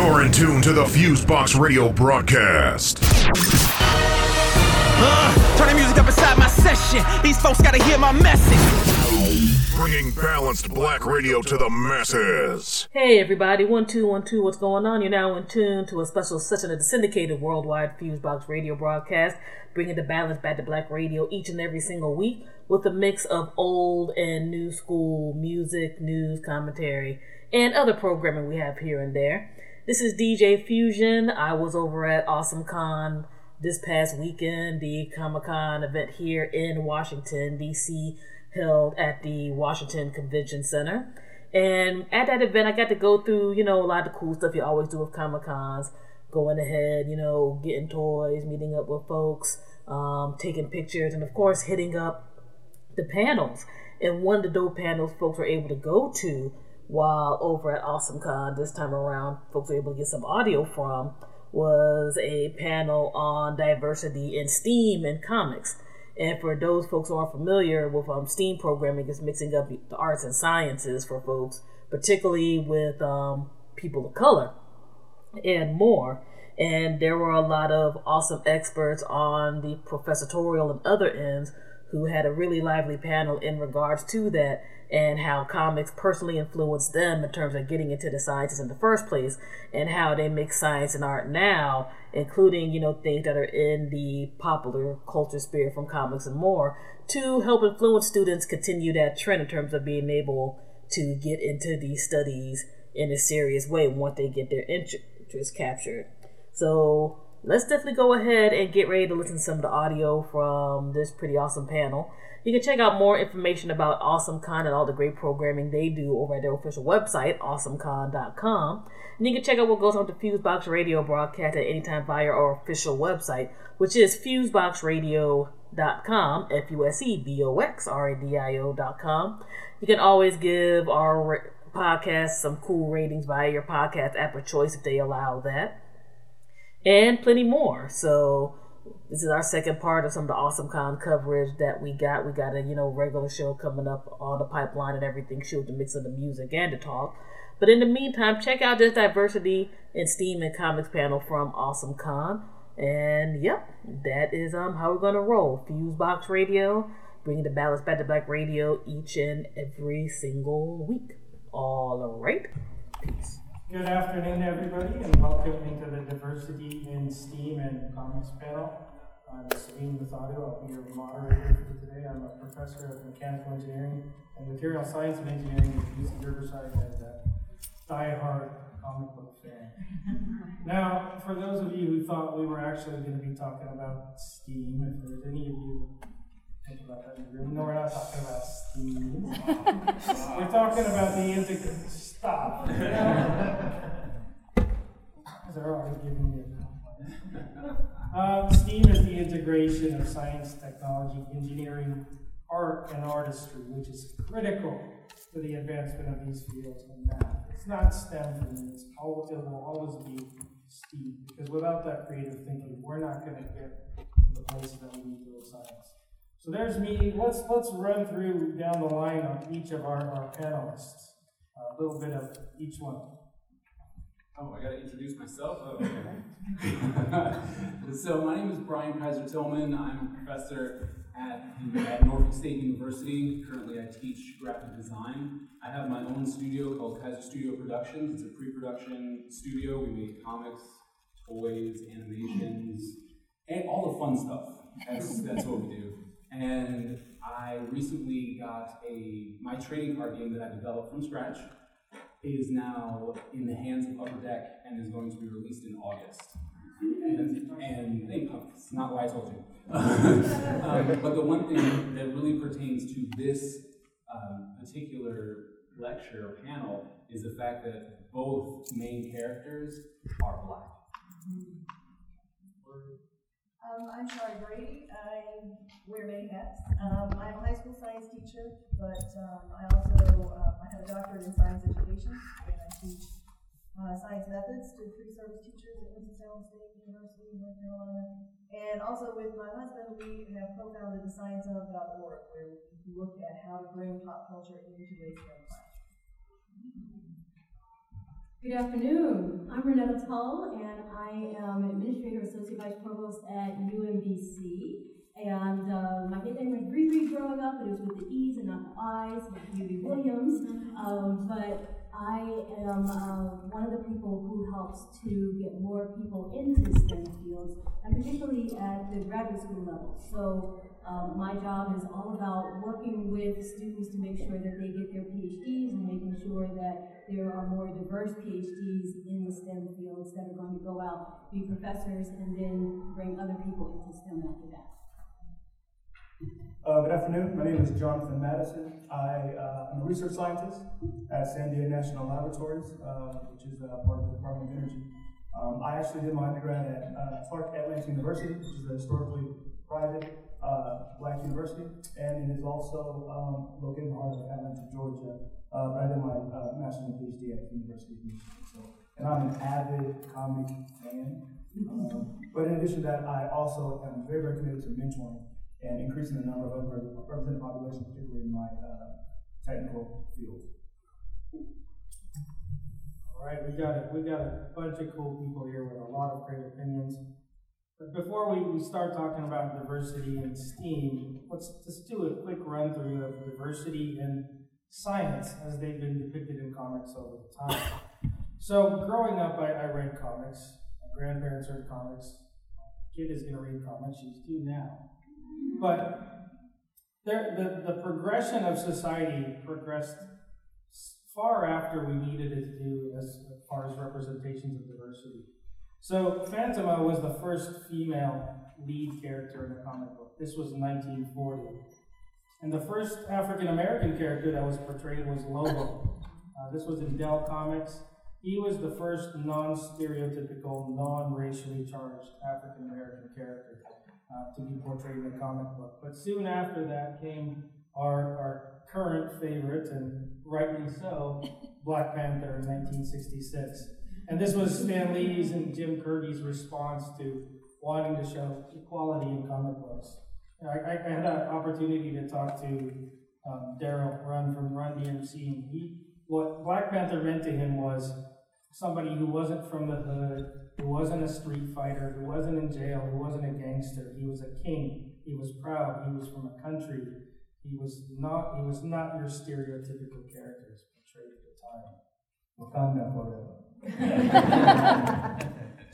You're in tune to the Fusebox Radio broadcast. Uh, turn the music up inside my session. These folks gotta hear my message. Bringing balanced black radio to the masses. Hey everybody, one two one two. What's going on? You're now in tune to a special session of the syndicated worldwide Fusebox Radio broadcast, bringing the balance back to black radio each and every single week with a mix of old and new school music, news, commentary, and other programming we have here and there. This is DJ Fusion. I was over at Awesome Con this past weekend, the Comic Con event here in Washington, D.C., held at the Washington Convention Center. And at that event, I got to go through, you know, a lot of the cool stuff you always do with Comic Cons. Going ahead, you know, getting toys, meeting up with folks, um, taking pictures, and of course, hitting up the panels. And one of the dope panels folks were able to go to while over at Awesome Con this time around, folks were able to get some audio from was a panel on diversity in STEAM and comics. And for those folks who aren't familiar with um, STEAM programming, it's mixing up the arts and sciences for folks, particularly with um, people of color and more. And there were a lot of awesome experts on the professorial and other ends who had a really lively panel in regards to that and how comics personally influenced them in terms of getting into the sciences in the first place and how they make science and art now including you know things that are in the popular culture sphere from comics and more to help influence students continue that trend in terms of being able to get into these studies in a serious way once they get their interest captured. So let's definitely go ahead and get ready to listen to some of the audio from this pretty awesome panel. You can check out more information about AwesomeCon and all the great programming they do over at their official website, awesomecon.com. And you can check out what goes on the Fusebox Radio broadcast at any time via our official website, which is fuseboxradio.com, F U S E B O X R A D I O.com. You can always give our podcast some cool ratings via your podcast app of choice if they allow that and plenty more. So this is our second part of some of the awesome con coverage that we got. We got a you know regular show coming up on the pipeline and everything, show the mix of the music and the talk. But in the meantime, check out this diversity in STEAM and comics panel from Awesome Con. And yep, that is um how we're gonna roll. Fusebox Radio, bringing the balance back to black radio each and every single week. All right, peace. Good afternoon, everybody, and welcome to the Diversity in STEAM and Comics panel. I'm Suveen Mathaudhu. I'll be your moderator for today. I'm a professor of mechanical engineering and material science and engineering at UC Riverside and a die-hard comic book fan. now, for those of you who thought we were actually going to be talking about STEAM, if there's any of you think about that in the room, no, we're not talking about STEAM. we're talking about the integration Stop. Because They're already giving me a um, STEAM is the integration of science, technology, engineering, art, and artistry, which is critical to the advancement of these fields in math. It's not STEM for me, it's always, it will always be STEAM, because without that creative thinking, we're not going to get to the place that we need to with science. So there's me. Let's let's run through down the line on each of our, our panelists a little bit of each one. Oh, I got to introduce myself? Oh, so, my name is Brian Kaiser Tillman. I'm a professor at, at Norfolk State University. Currently, I teach graphic design. I have my own studio called Kaiser Studio Productions. It's a pre production studio. We make comics, toys, animations, and all the fun stuff. That's, that's what we do. And I recently got a my trading card game that I developed from scratch is now in the hands of Upper Deck and is going to be released in August. And, and thank you. It's not why I told you. um, but the one thing that really pertains to this um, particular lecture or panel is the fact that both main characters are black. Um, I'm Shari Brady. I wear many hats. Um, I'm a high school science teacher, but um, I also uh, I have a doctorate in science education, and I teach uh, science methods to pre-service teachers at Winston-Salem State University in North Carolina. And also with my husband, we have co-founded the ScienceHub.org, where we look at how to bring pop culture into a STEM class. Good afternoon. I'm Renetta Tull, and I am an Administrator Associate Vice Provost at UMBC. And uh, my nickname was Riri growing up, but it was with the E's and not the I's, like Williams. Um, but I am uh, one of the people who helps to get more people into STEM fields, and particularly at the graduate school level. So um, my job is all about working with students to make sure that they get their PhDs and making sure that there are more diverse PhDs in the STEM fields that are going to go out, be professors, and then bring other people into STEM after that. Uh, good afternoon. My name is Jonathan Madison. I, uh, am a research scientist at Sandia National Laboratories, uh, which is uh, part of the Department of Energy. Um, I actually did my undergrad at uh, Clark Atlanta University, which is a historically private uh, black university, and it is also um, located in the heart of Atlanta, Georgia. but I did my master's and PhD at the University of Michigan. So, and I'm an avid comic fan. Um, but in addition to that, I also am very, very committed to mentoring and increasing the number of underrepresented populations, particularly in my uh, technical field. All right, we got a, we got a bunch of cool people here with a lot of great opinions. But before we, we start talking about diversity and STEAM, let's just do a quick run through of diversity in science as they've been depicted in comics over the time. So growing up, I, I read comics. My grandparents read comics. My kid is going to read comics. She's two now. But there, the, the progression of society progressed far after we needed it to do as far as representations of diversity. So Fantomah was the first female lead character in a comic book. This was 1940. And the first African American character that was portrayed was Lobo. Uh, this was in Dell Comics. He was the first non stereotypical, non racially charged African American character uh, to be portrayed in a comic book. But soon after that came our, our current favorite, and rightly so, Black Panther in 1966. And this was Stan Lee's and Jim Kirby's response to wanting to show equality in comic books. I, I had an opportunity to talk to um, Daryl Run from Run DMC, and he, what Black Panther meant to him was somebody who wasn't from the hood, who wasn't a street fighter, who wasn't in jail, who wasn't a gangster. He was a king. He was proud. He was from a country. He was not. He was not your stereotypical characters portrayed at the time. Wakanda forever.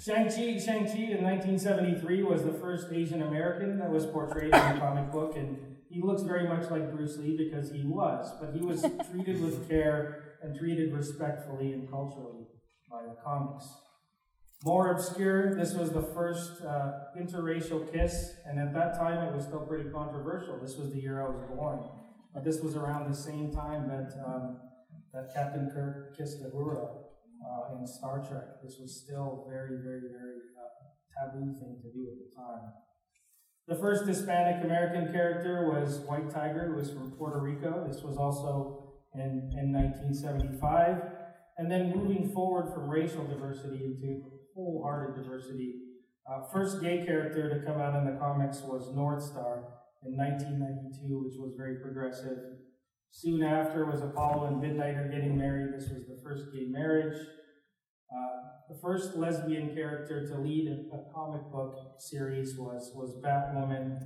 Shang-Chi, Shang-Chi in 1973 was the first Asian American that was portrayed in a comic book, and he looks very much like Bruce Lee because he was, but he was treated with care and treated respectfully and culturally by the comics. More obscure, this was the first uh, interracial kiss, and at that time it was still pretty controversial. This was the year I was born. But this was around the same time that, um, that Captain Kirk kissed Uhura uh, in Star Trek. This was still very, very, very uh, taboo thing to do at the time. The first Hispanic American character was White Tiger, who was from Puerto Rico. This was also in, in 1975. And then moving forward from racial diversity into wholehearted diversity. Uh, first gay character to come out in the comics was Northstar in 1992, which was very progressive. Soon after was Apollo and Midnighter getting married. This was the first gay marriage. The first lesbian character to lead a, a, comic book series was, was Batwoman.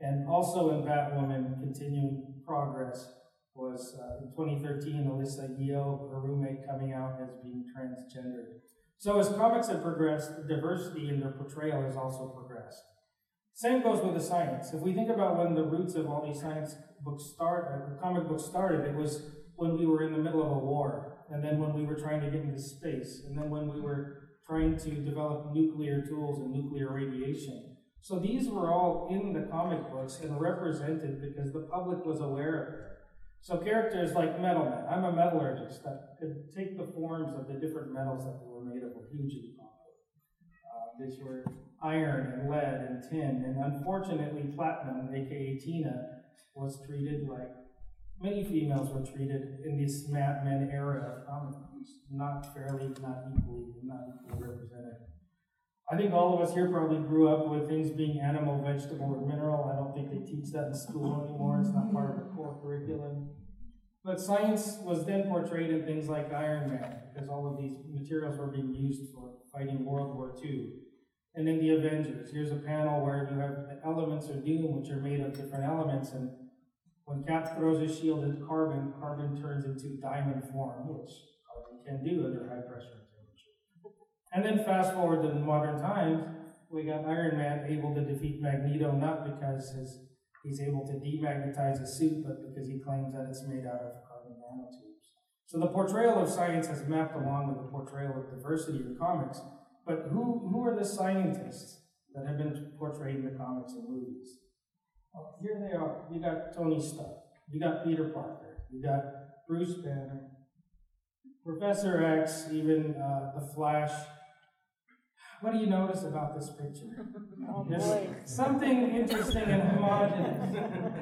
And also in Batwoman, continuing progress, was uh, in 2013, Alysia Yeoh, her roommate, coming out as being transgendered. So as comics have progressed, diversity in their portrayal has also progressed. Same goes with the science. If we think about when the roots of all these science books started, uh, comic books started, it was when we were in the middle of a war, and then when we were trying to get into space, and then when we were trying to develop nuclear tools and nuclear radiation. So these were all in the comic books and represented because the public was aware of it. So characters like Metalman. I'm a metallurgist that could take the forms of the different metals that were made of were hugely popular. Uh, these were iron and lead and tin, and unfortunately platinum, aka Tina, was treated like many females were treated in this Mad Men era of comic not fairly, not equally, not equally represented. I think all of us here probably grew up with things being animal, vegetable, or mineral. I don't think they teach that in school anymore. It's not part of the core curriculum. But science was then portrayed in things like Iron Man, because all of these materials were being used for fighting World War II. And in the Avengers, here's a panel where you have the elements of doom, which are made of different elements, and when Cap throws his shield at carbon, carbon turns into diamond form, which carbon can do under high pressure and temperature. And then fast forward to modern times, we got Iron Man able to defeat Magneto not because his, he's able to demagnetize his suit, but because he claims that it's made out of carbon nanotubes. So the portrayal of science has mapped along with the portrayal of diversity in comics. But who, who are the scientists that have been portrayed in the comics and movies? Well, here they are. You got Tony Stark. You got Peter Parker. You got Bruce Banner. Professor X, even uh, the Flash. What do you notice about this picture? There's something interesting and homogenous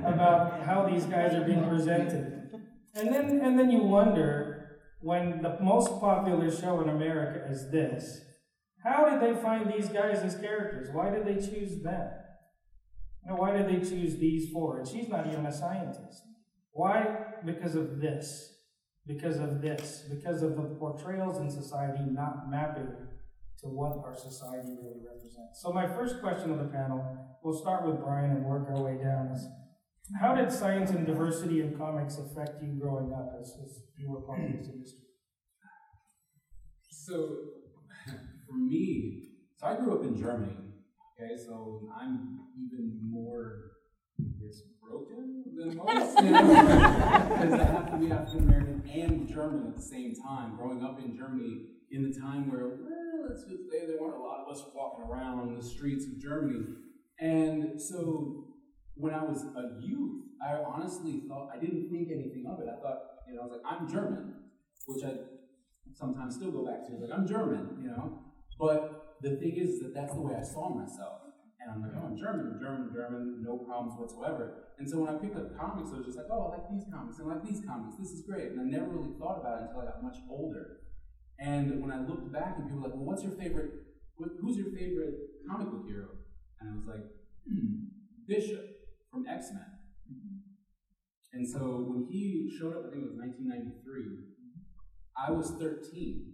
about how these guys are being presented. And then, and then you wonder when the most popular show in America is this, how did they find these guys as characters? Why did they choose them? Now, why did they choose these four? And she's not even a scientist. Why? Because of this. Because of this. Because of the portrayals in society not mapping to what our society really represents. So, my first question of the panel, we'll start with Brian and work our way down, is how did science and diversity in comics affect you growing up as, as you were part of this industry? So, for me, so I grew up in Germany. Okay, so I'm even more, I guess, broken than most. Because I have to be African American and German at the same time. Growing up in Germany in the time where, well, let's just say there weren't a lot of us walking around the streets of Germany. And so when I was a youth, I honestly thought, I didn't think anything of it. I thought, you know, I was like, I'm German, which I sometimes still go back to. Like, I'm German, you know? But the thing is that that's the way I saw myself. And I'm like, oh, I'm German, German, German, no problems whatsoever. And so when I picked up comics, I was just like, oh, I like these comics, I like these comics, this is great. And I never really thought about it until I got much older. And when I looked back, and people were like, well, what's your favorite, who's your favorite comic book hero? And I was like, hmm, Bishop from X Men. And so when he showed up, I think it was 1993, I was 13.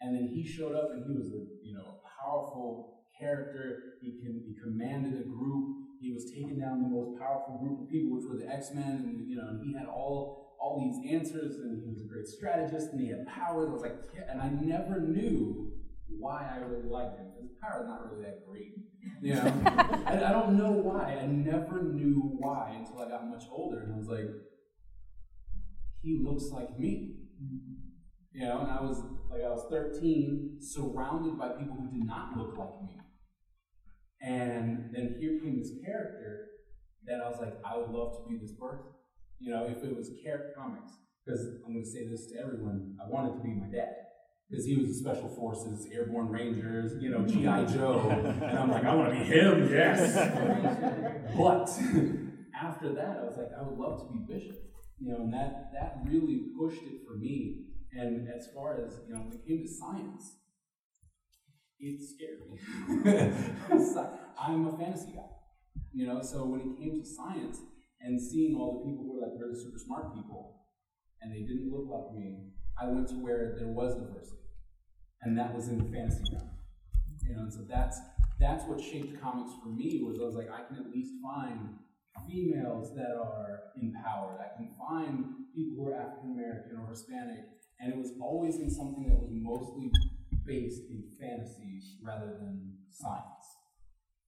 And then he showed up and he was a you know powerful character. He can he commanded a group. He was taking down the most powerful group of people, which were the X Men, and you know and he had all all these answers, and he was a great strategist, and he had powers. I was like, yeah, and I never knew why I really liked him because power is not really that great. You know, I, I don't know why. I never knew why until I got much older, and I was like, he looks like me. Mm-hmm. You know, and I was like I was 13, surrounded by people who did not look like me. And then here came this character that I was like, I would love to be this person. You know, if it was character comics, because I'm going to say this to everyone, I wanted to be my dad. Because he was Special Forces, Airborne Rangers, you know, G.I. Mm-hmm. Joe. And I'm like, I want to be him, yes. but after that, I was like, I would love to be Bishop. You know, and that, that really pushed it for me and as far as, you know, when it came to science, it's scary. I'm a fantasy guy. You know, so when it came to science and seeing all the people who were like really super smart people and they didn't look like me, I went to where there was diversity. And that was in the fantasy realm. You know, and so that's that's what shaped comics for me was I was like, I can at least find females that are empowered. I can find people who are African American or Hispanic and it was always in something that was mostly based in fantasy rather than science.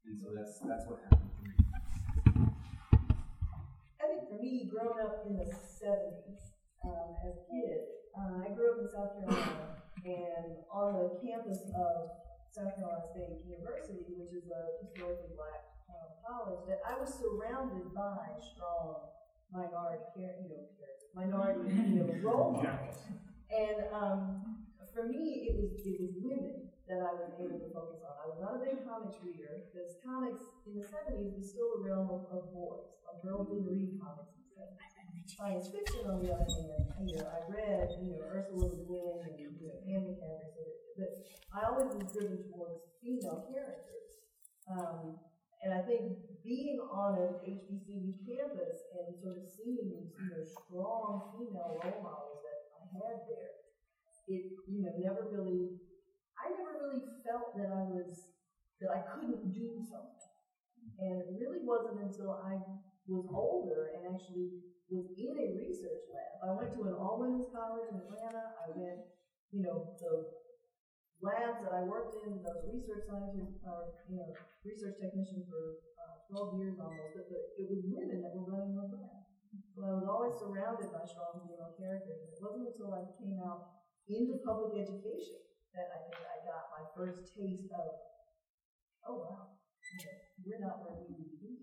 And so that's that's what happened for me. I think for me, growing up in the 70s um, as a kid, uh, I grew up in South Carolina, and on the campus of South Carolina State University, which is a historically black uh, college, that I was surrounded by strong minority, you know, minority you know, role models. And um, for me, it was it was women that I was able to focus on. I was not a big comics reader because comics in the '70s was still a realm of, boys. A girl didn't read comics in the '70s. Science fiction, on the other hand, you know, I read, you know, Ursula Le Guin and you know, Andy Canvas, but I always was driven towards female characters. Um, and I think being on an HBCU campus and sort of seeing these, you know, strong female role models had there, it, you know, never really, I never really felt that I was, that I couldn't do something. And it really wasn't until I was older and actually was in a research lab. I went to an all women's college in Atlanta. I went, you know, the labs that I worked in, I research scientist, or, you know, research technician for uh, 12 years almost, but, but it was women that were running those labs. So I was always surrounded by strong female characters. It wasn't until I came out into public education that I think I got my first taste of, oh wow, you know, we're not where we need to be.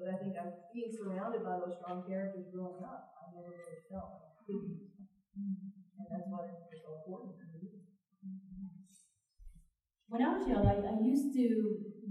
But I think I'm being surrounded by those strong characters growing up. I never really felt like I. And that's why it's so important to me. When I was young, I, I used to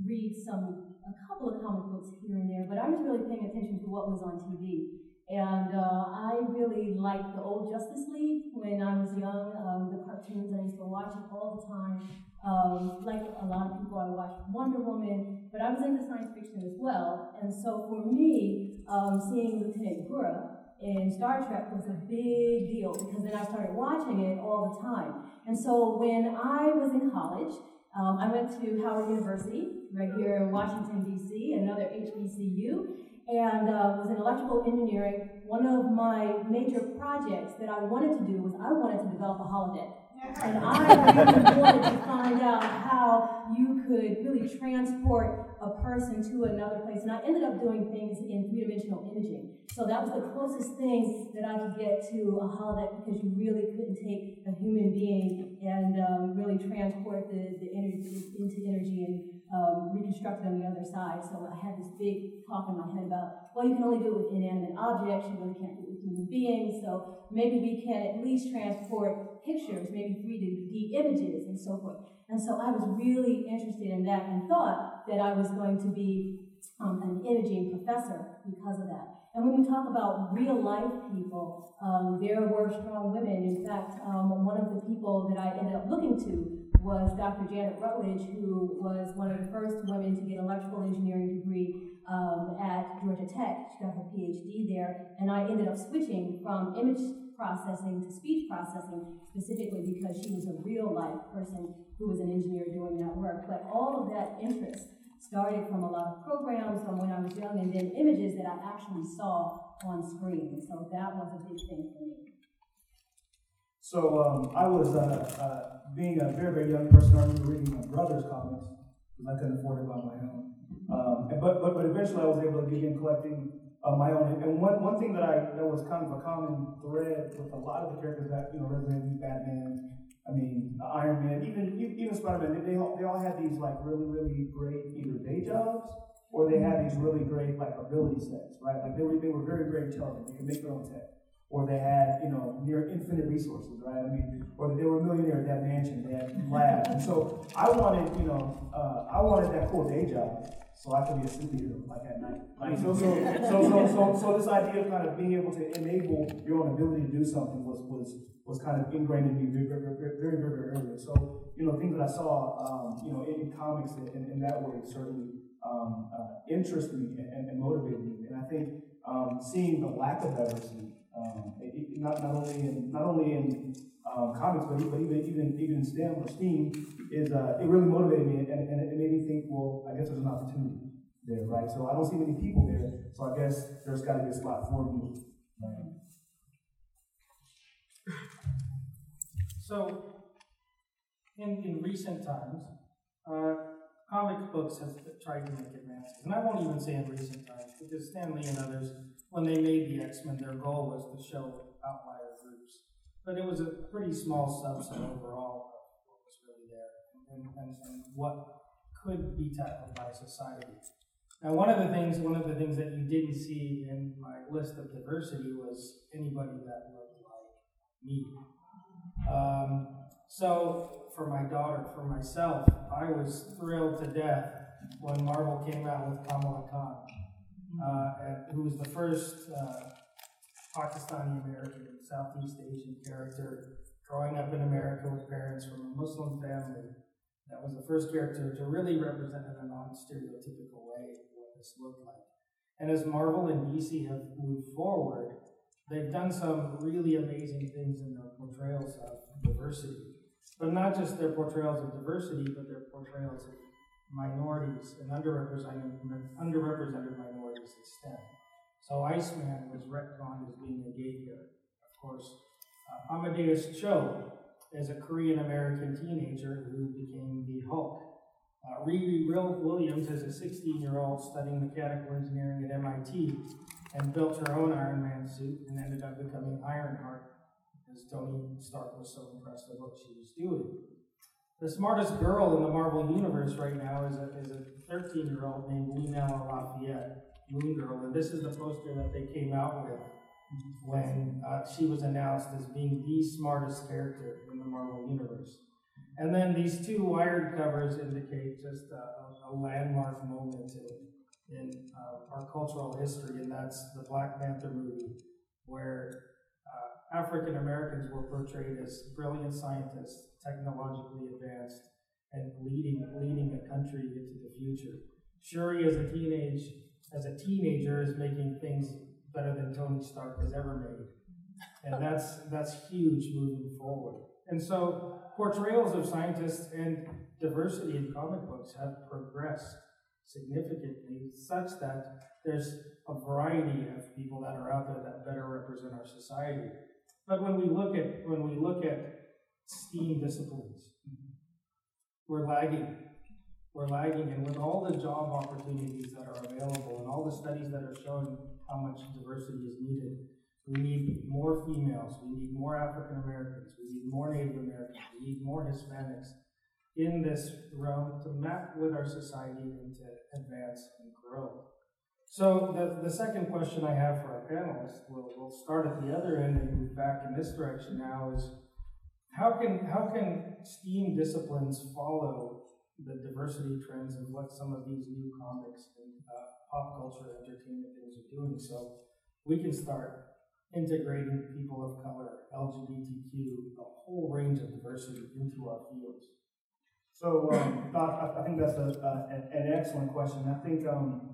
read some, a couple of comic books here and there, but I was really paying attention to what was on TV. And uh, I really liked the old Justice League when I was young, um, the cartoons, I used to watch it all the time. Um, like a lot of people, I watched Wonder Woman, but I was into science fiction as well. And so for me, um, seeing Lieutenant Uhura in Star Trek was a big deal because then I started watching it all the time. And so when I was in college, um, I went to Howard University, right here in Washington, D.C., another HBCU, and uh, was in electrical engineering. One of my major projects that I wanted to do was I wanted to develop a holodeck. And I really wanted to find out how you could really transport a person to another place. And I ended up doing things in three dimensional imaging. So that was the closest thing that I could get to a holodeck because you really couldn't take a human being and um, really transport the, the energy into energy and um, reconstruct it on the other side. So I had this big talk in my head about, well, you can only do it with inanimate objects, you really can't do it with human beings. So maybe we can at least transport pictures, maybe 3D images and so forth. And so I was really interested in that and thought that I was going to be um, an imaging professor because of that. And when we talk about real life people, um, there were strong women. In fact, um, one of the people that I ended up looking to was Dr. Janet Rutledge, who was one of the first women to get an electrical engineering degree um, at Georgia Tech. She got her PhD there, and I ended up switching from image processing to speech processing specifically because she was a real life person who was an engineer doing that work. But all of that interest started from a lot of programs from when I was young and then images that I actually saw on screen. So that was a big thing for me. So um, I was, uh, uh, being a very, very young person, I remember reading my brother's comics because I couldn't afford it by my own. Um, but, but, but eventually I was able to begin collecting uh, my own. And one, one thing that I that was kind of a common thread with a lot of the characters that you know represented Batman, I mean Iron Man, even even Spider Man, they, all, they all had these like really really great either day jobs or they had these really great like ability sets, right? Like they were they were very very intelligent. They could make their own tech or they had, you know, near infinite resources, right? I mean, or they were millionaires, they that mansion, they had. And so I wanted, you know, uh, I wanted that cool day job so I could be a superhero, like at night. Like, so, so, so, so, so, so, this idea of kind of being able to enable your own ability to do something was, was, was kind of ingrained in me very, very, very, very, very, early. So, you know, things that I saw, um, you know, in, in comics in, in, that way certainly um, uh, interested me and, and, motivated me. And I think um, seeing the lack of diversity um, it, not, not only in not only in um, comics, but, but even even even in STEM or STEAM, is uh, it really motivated me and, and it made me think, well, I guess there's an opportunity there, right? So I don't see many people there, so I guess there's got to be a spot for me. Right? So, in, in recent times, uh, comic books have tried to make advances, and I won't even say in recent times, because Stan Lee and others when they made the X-Men, their goal was to show outlier groups. But it was a pretty small subset overall of what was really there and, and, and what could be tackled by society. Now, one of the things, one of the things that you didn't see in my list of diversity was anybody that looked like me. Um, so, for my daughter, for myself, I was thrilled to death when Marvel came out with Kamala Khan uh, who was the first uh, Pakistani American, Southeast Asian character growing up in America with parents from a Muslim family. That was the first character to really represent in a non stereotypical way what this looked like. And as Marvel and DC have moved forward, they've done some really amazing things in their portrayals of diversity. But not just their portrayals of diversity, but their portrayals of minorities and underrepresented, underrepresented minorities in STEM. So Iceman was retconned as being a gay character. Of course, uh, Amadeus Cho is a Korean American teenager who became the Hulk. Uh, Riri Williams is a 16 year old studying mechanical engineering at MIT and built her own Iron Man suit and ended up becoming Ironheart because Tony Stark was so impressed with what she was doing. The smartest girl in the Marvel Universe right now is a, is a 13 year old named Lunella Lafayette, Moon Girl, and this is the poster that they came out with when uh, she was announced as being the smartest character in the Marvel Universe. And then these two wired covers indicate just a, a landmark moment in, in uh, our cultural history, and that's the Black Panther movie, where African Americans were portrayed as brilliant scientists, technologically advanced, and leading leading a country into the future. Shuri, as a teenage as a teenager, is making things better than Tony Stark has ever made, and that's that's huge moving forward. And so portrayals of scientists and diversity in comic books have progressed significantly such that there's a variety of people that are out there that better represent our society. But when we look at when we look at STEAM disciplines, we're lagging. We're lagging, and with all the job opportunities that are available and all the studies that are showing how much diversity is needed, we need more females, we need more African Americans, we need more Native Americans, we need more Hispanics in this realm to map with our society and to advance and grow. So the, the second question I have for our panelists, we'll, we'll start at the other end and move back in this direction now, is how can, how can STEAM disciplines follow the diversity trends and what some of these new comics and uh, pop culture entertainment things are doing so we can start integrating people of color, LGBTQ, a whole range of diversity into our fields. So, um, I, I think that's a, uh, an, excellent question. I think um,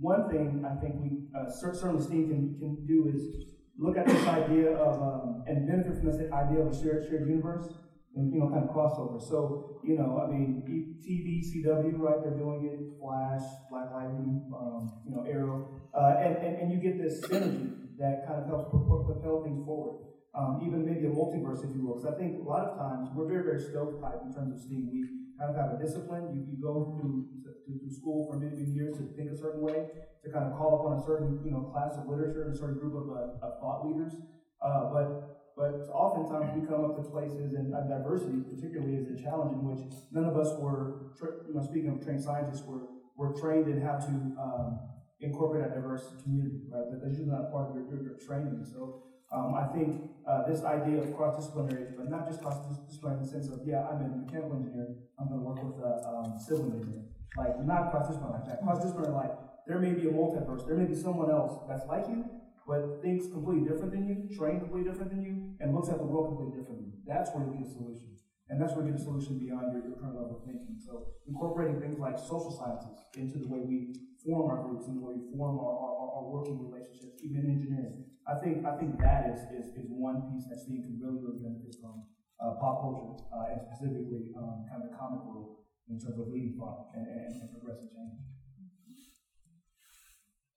one thing I think we uh, certainly STEAM can, can do is look at this idea of um, and benefit from this idea of a shared shared universe and you know kind of crossover. So you know, I mean, TV, CW, right? They're doing it. Flash, Black Lightning, um, you know, Arrow, uh, and, and and you get this synergy that kind of helps propel things forward. Um, even maybe a multiverse, if you will. Because I think a lot of times we're very, very stovepipe in terms of STEAM. We kind of have a discipline. You, you go through, through school for many, many years to think a certain way, to kind of call upon a certain you know class of literature and a certain group of, uh, of thought leaders. Uh, but but oftentimes we come up to places, and diversity particularly is a challenge in which none of us were, you know, speaking of trained scientists, were, were trained in how to um, incorporate a diverse community, right? That's usually not part of your, your training. So um, I think uh, this idea of cross-disciplinary, but not just cross-disciplinary in the sense of, yeah, I'm a mechanical engineer, I'm going to work with a um, civil engineer. Like, not cross-disciplinary like that. Cross-disciplinary like, there may be a multiverse, there may be someone else that's like you, but thinks completely different than you, trained completely different than you, and looks at the world completely differently. That's where you get a solution. And that's where you get a solution beyond your, your current level of thinking. So incorporating things like social sciences into the way we form our groups and the way we form our, our, our working relationships, even in engineering. I think I think that is, is, is one piece that STEAM can really, really benefit from uh, pop culture uh, and specifically um, kind of the comic world in terms of leading thought and, and, and progressive change.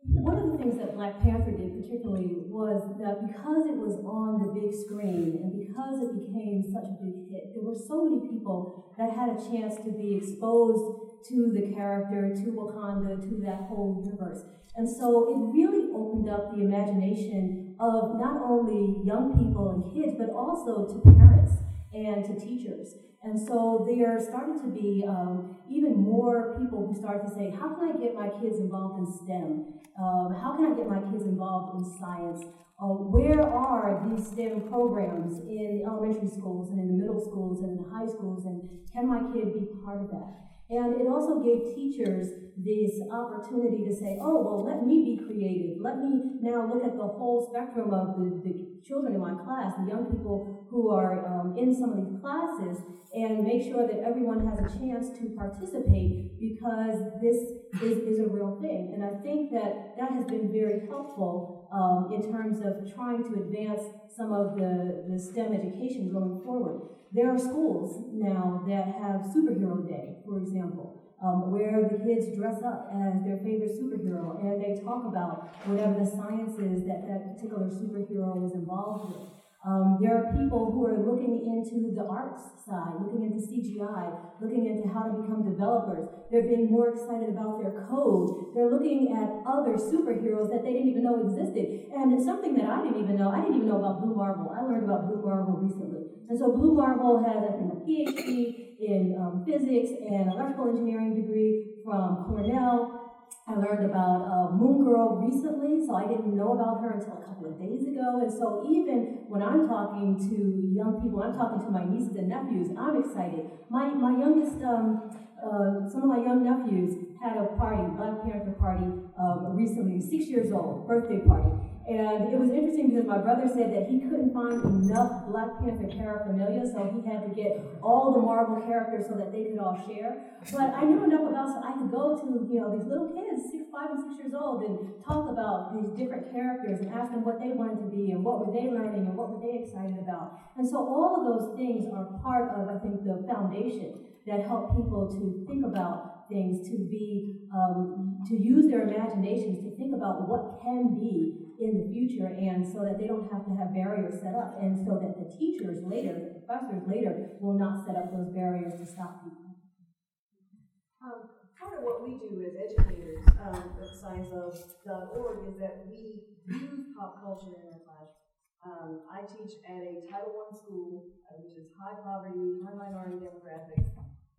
One of the things that Black Panther did particularly was that because it was on the big screen and because it became such a big hit, there were so many people that had a chance to be exposed to the character, to Wakanda, to that whole universe. And so it really opened up the imagination of not only young people and kids, but also to parents and to teachers. And so there started to be um, even more people who started to say, how can I get my kids involved in STEM? Um, how can I get my kids involved in science? Uh, where are these STEM programs in the elementary schools and in the middle schools and in the high schools? And can my kid be part of that? And it also gave teachers this opportunity to say, oh, well, let me be creative. Let me now look at the whole spectrum of the, the children in my class, the young people who are um, in some of these classes, and make sure that everyone has a chance to participate because this is, is a real thing. And I think that that has been very helpful um, in terms of trying to advance some of the, the STEM education going forward. There are schools now that have Superhero Day, for example um, where the kids dress up as their favorite superhero and they talk about whatever the science is that that particular superhero is involved with. Um, there are people who are looking into the arts side, looking into CGI, looking into how to become developers. They're being more excited about their code. They're looking at other superheroes that they didn't even know existed. And it's something that I didn't even know. I didn't even know about Blue Marvel. I learned about Blue Marvel recently. And so Blue Marvel has, a PhD in um, physics and electrical engineering degree from Cornell. I learned about uh, Moon Girl recently, so I didn't know about her until a couple of days ago. And so even when I'm talking to young people, I'm talking to my nieces and nephews, I'm excited. My, my youngest, um, uh, some of my young nephews had a party, Black Panther party, um, recently, six years old, birthday party. And it was interesting because my brother said that he couldn't find enough Black Panther paraphernalia, so he had to get all the Marvel characters so that they could all share. But I knew enough about so I could go to you know these little kids, six, five, and six years old, and talk about these different characters and ask them what they wanted to be and what were they learning and what were they excited about. And so all of those things are part of I think the foundation that help people to think about things, to be, um, to use their imaginations, to think about what can be in the future, and so that they don't have to have barriers set up, and so that the teachers later, the professors later, will not set up those barriers to stop people. Um, part of what we do as educators um, at scienceof.org is that we use pop culture in our classroom. Um, I teach at a Title I school, uh, which is high poverty, high minority demographic,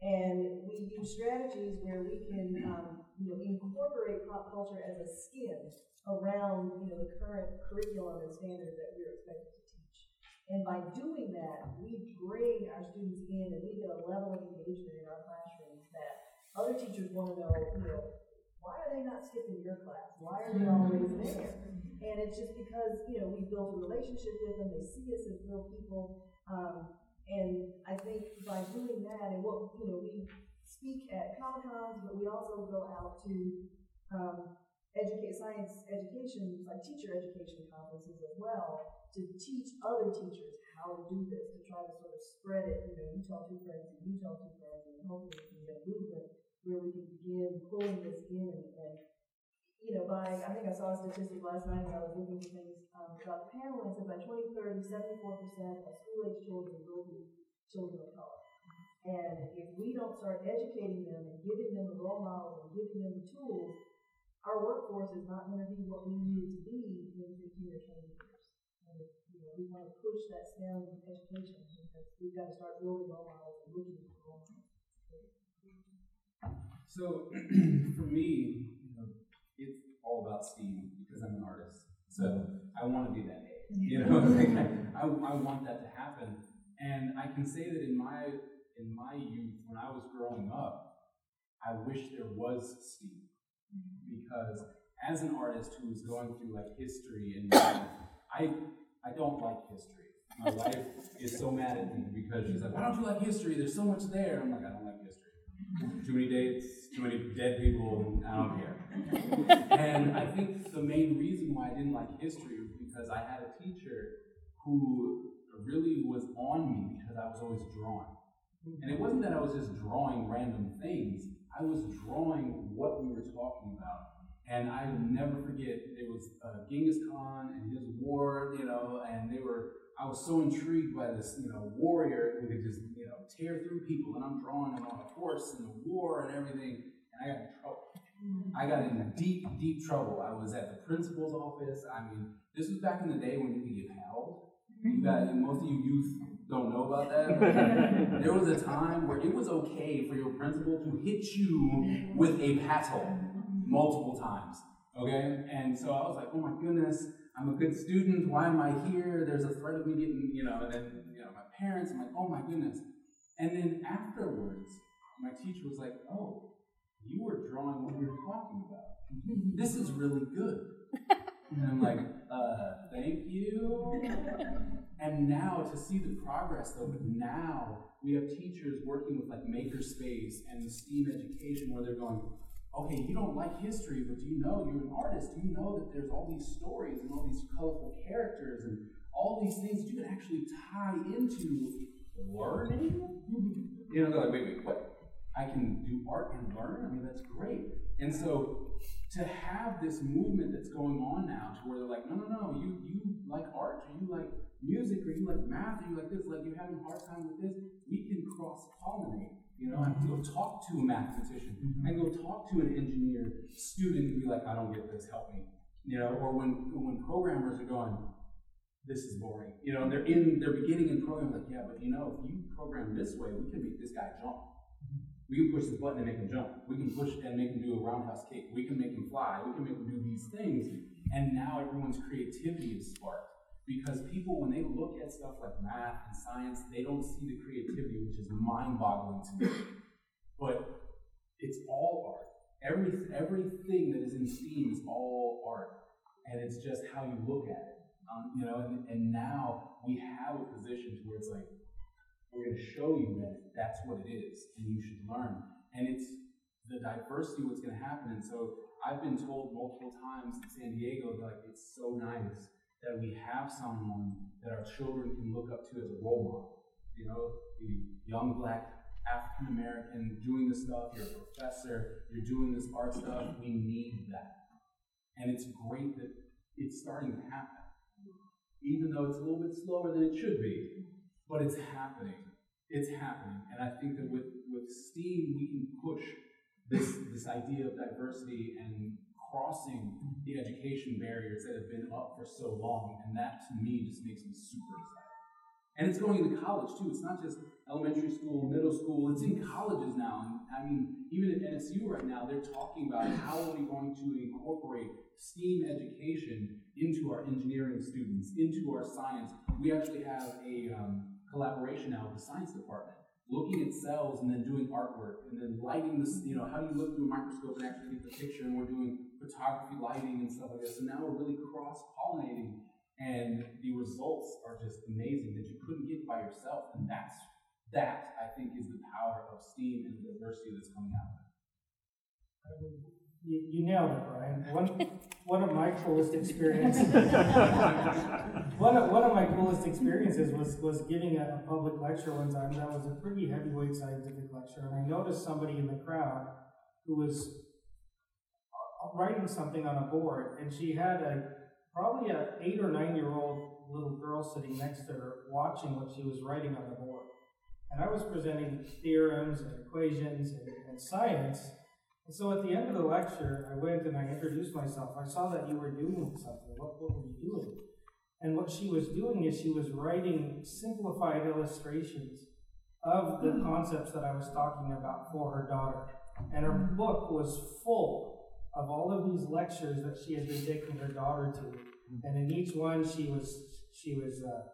and we use strategies where we can, um, you know, incorporate pop culture as a skin around you know the current curriculum and standards that we're expected to teach. And by doing that, we bring our students in and we get a level of engagement in our classrooms that other teachers want to know, you know, why are they not skipping your class? Why are they always there? And it's just because, you know, we built a relationship with them, they see us as real people. Um, and I think by doing that, and what, you know, we speak at Comic Cons, but we also go out to um, educate science education, like teacher education conferences as well, to teach other teachers how to do this, to try to sort of spread it. You know, you tell two friends, and you tell two friends, and hopefully we can get a movement where we can begin pulling this in and, you know, by, I think I saw a statistic last night when I was looking at things um, about the panel, and said by 2030, 74% of school age children will be children of color. And if we don't start educating them and giving them the role models and giving them the tools, our workforce is not going to be what we need to be in 15 or 20 years. And you know, we want to push that STEM education, because we've got to start building role models and looking for role models. So, for me, you know, it's all about STEAM because I'm an artist. So, I want to be that A. You know, I, I want that to happen. And I can say that in my in my youth, when I was growing up, I wish there was STEAM because as an artist who is going through like history and I I don't like history. My wife is so mad at me because she's like, "Why don't you like history? There's so much there." I'm like, "I don't like history. Too many dates, too many dead people. I don't care." and I think the main reason why I didn't like history was because I had a teacher who really was on me because I was always drawing. And it wasn't that I was just drawing random things. I was drawing what we were talking about. And I will never forget, it was uh, Genghis Khan and his war, you know, and they were, I was so intrigued by this, you know, warrior who could just, you know, tear through people. And I'm drawing him on a horse and the war and everything. And I got in trouble. I got in deep, deep trouble. I was at the principal's office. I mean, this was back in the day when you could get held. You got, most of you youth don't know about that. there was a time where it was okay for your principal to hit you with a paddle multiple times. Okay? And so I was like, oh my goodness, I'm a good student. Why am I here? There's a threat of me getting, you know, and then, you know, my parents, I'm like, oh my goodness. And then afterwards, my teacher was like, oh, you were drawing what we were talking about. This is really good. And I'm like, uh, thank you. and now to see the progress though, now we have teachers working with like Makerspace and STEAM education where they're going, okay, you don't like history, but do you know you're an artist? Do you know that there's all these stories and all these colorful characters and all these things you can actually tie into learning? You know, they're like, wait, wait, what? I can do art and learn? I mean, that's great. And so to have this movement that's going on now to where they're like, no, no, no, you, you like art, or you like music, or you like math, or you like this, like you're having a hard time with this, we can cross pollinate. You know, I can go mm-hmm. talk to a mathematician. Mm-hmm. I can go talk to an engineer student and be like, I don't get this, help me. You know, or when when programmers are going, this is boring. You know, they're in they're beginning in programming like, yeah, but you know, if you program this way, we can make this guy jump. We can push this button and make them jump. We can push and make them do a roundhouse kick. We can make them fly. We can make him do these things. And now everyone's creativity is sparked. Because people, when they look at stuff like math and science, they don't see the creativity, which is mind boggling to me. But it's all art. Every, everything that is in STEAM is all art. And it's just how you look at it. Um, you know, and, and now we have a position to where it's like, we're going to show you that that's what it is, and you should learn. And it's the diversity what's going to happen. And so I've been told multiple times in San Diego, like it's so nice that we have someone that our children can look up to as a role model. You know, young black African American doing this stuff. You're a professor. You're doing this art stuff. We need that, and it's great that it's starting to happen, even though it's a little bit slower than it should be but it's happening. It's happening. And I think that with, with STEAM, we can push this, this idea of diversity and crossing the education barriers that have been up for so long. And that to me just makes me super excited. And it's going into college too. It's not just elementary school, middle school, it's in colleges now. And I mean, even at NSU right now, they're talking about how are we going to incorporate STEAM education into our engineering students, into our science. We actually have a um, collaboration now with the science department, looking at cells and then doing artwork and then lighting this, you know, how you look through a microscope and actually get the picture? And we're doing photography, lighting, and stuff like this. So now we're really cross pollinating, and the results are just amazing that you couldn't get by yourself. And that's that I think is the power of STEAM and the diversity that's coming out of it. You, you nailed it, Brian. One, one of my coolest experiences. one of one of my coolest experiences was was giving a, a public lecture one time. That was a pretty heavyweight scientific lecture, and I noticed somebody in the crowd who was uh, writing something on a board, and she had a probably a eight or nine year old little girl sitting next to her watching what she was writing on the board. And I was presenting theorems and equations and, and science and so at the end of the lecture, I went and I introduced myself. I saw that you were doing something. What, what were you doing? And what she was doing is she was writing simplified illustrations of the concepts that I was talking about for her daughter. And her book was full of all of these lectures that she had been taking her daughter to. And in each one, she was she was uh,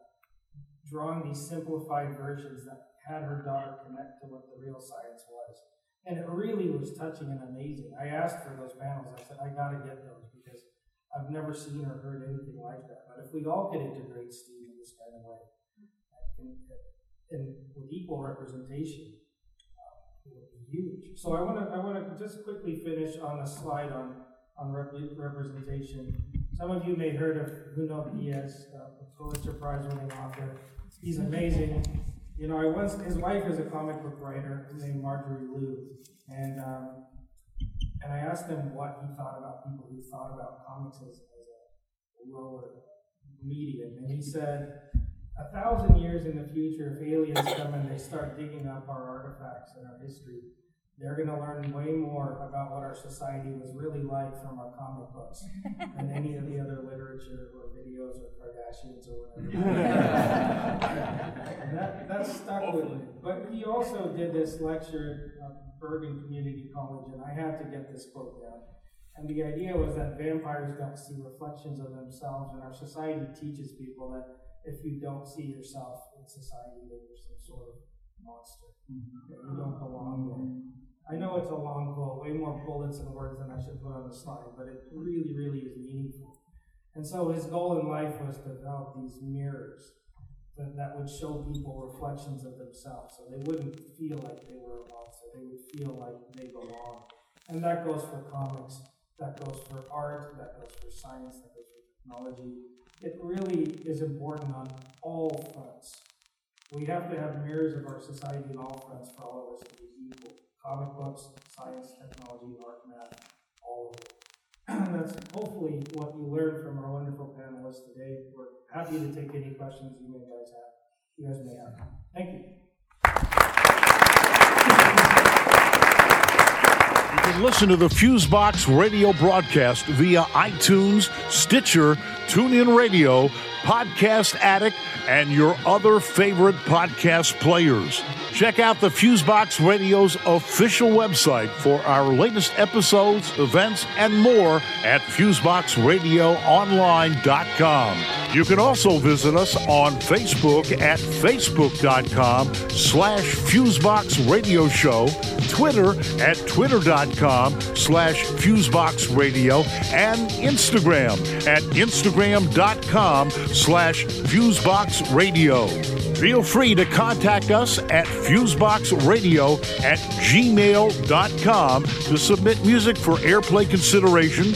drawing these simplified versions that had her daughter connect to what the real science was. And it really was touching and amazing. I asked for those panels. I said, I got to get those because I've never seen or heard anything like that. But if we all could integrate STEAM in this kind of way, and, and with equal representation, uh, it would be huge. So I want to I want to just quickly finish on a slide on on rep- representation. Some of you may have heard of Junot Diaz, uh, a Pulitzer Prize winning author. He's amazing. You know, I once his wife is a comic book writer named Marjorie Liu, and um, and I asked him what he thought about people who thought about comics as, as a lower medium, and he said, a thousand years in the future, if aliens come and they start digging up our artifacts and our history, they're going to learn way more about what our society was really like from our comic books than any of the other literature or videos or Kardashians or whatever. and that, that stuck with me. But he also did this lecture at Bergen Community College, and I had to get this quote down. And the idea was that vampires don't see reflections of themselves, and our society teaches people that if you don't see yourself in society, then you're some sort of monster. Mm-hmm. That you don't belong there. I know it's a long quote, way more bullets and words than I should put on the slide, but it really, really is meaningful. And so his goal in life was to develop these mirrors that, that would show people reflections of themselves so they wouldn't feel like they were a monster, they would feel like they belong. And that goes for comics, that goes for art, that goes for science, that goes for technology. It really is important on all fronts. We have to have mirrors of our society on all fronts for all of us to be equal. Comic books, science, technology, art, math, all of it. That's hopefully what you learned from our wonderful panelists today. We're happy to take any questions you may guys have. You guys may have. Thank you. Can listen to the Fusebox radio broadcast via iTunes, Stitcher, TuneIn Radio, Podcast Addict, and your other favorite podcast players. Check out the Fusebox Radio's official website for our latest episodes, events, and more at FuseboxRadioOnline.com. You can also visit us on Facebook at Facebook.com slash Fusebox Radio Show, Twitter at Twitter.com slash Fusebox Radio, and Instagram at Instagram.com slash Fusebox Radio. Feel free to contact us at fuseboxradio at gmail.com to submit music for airplay consideration,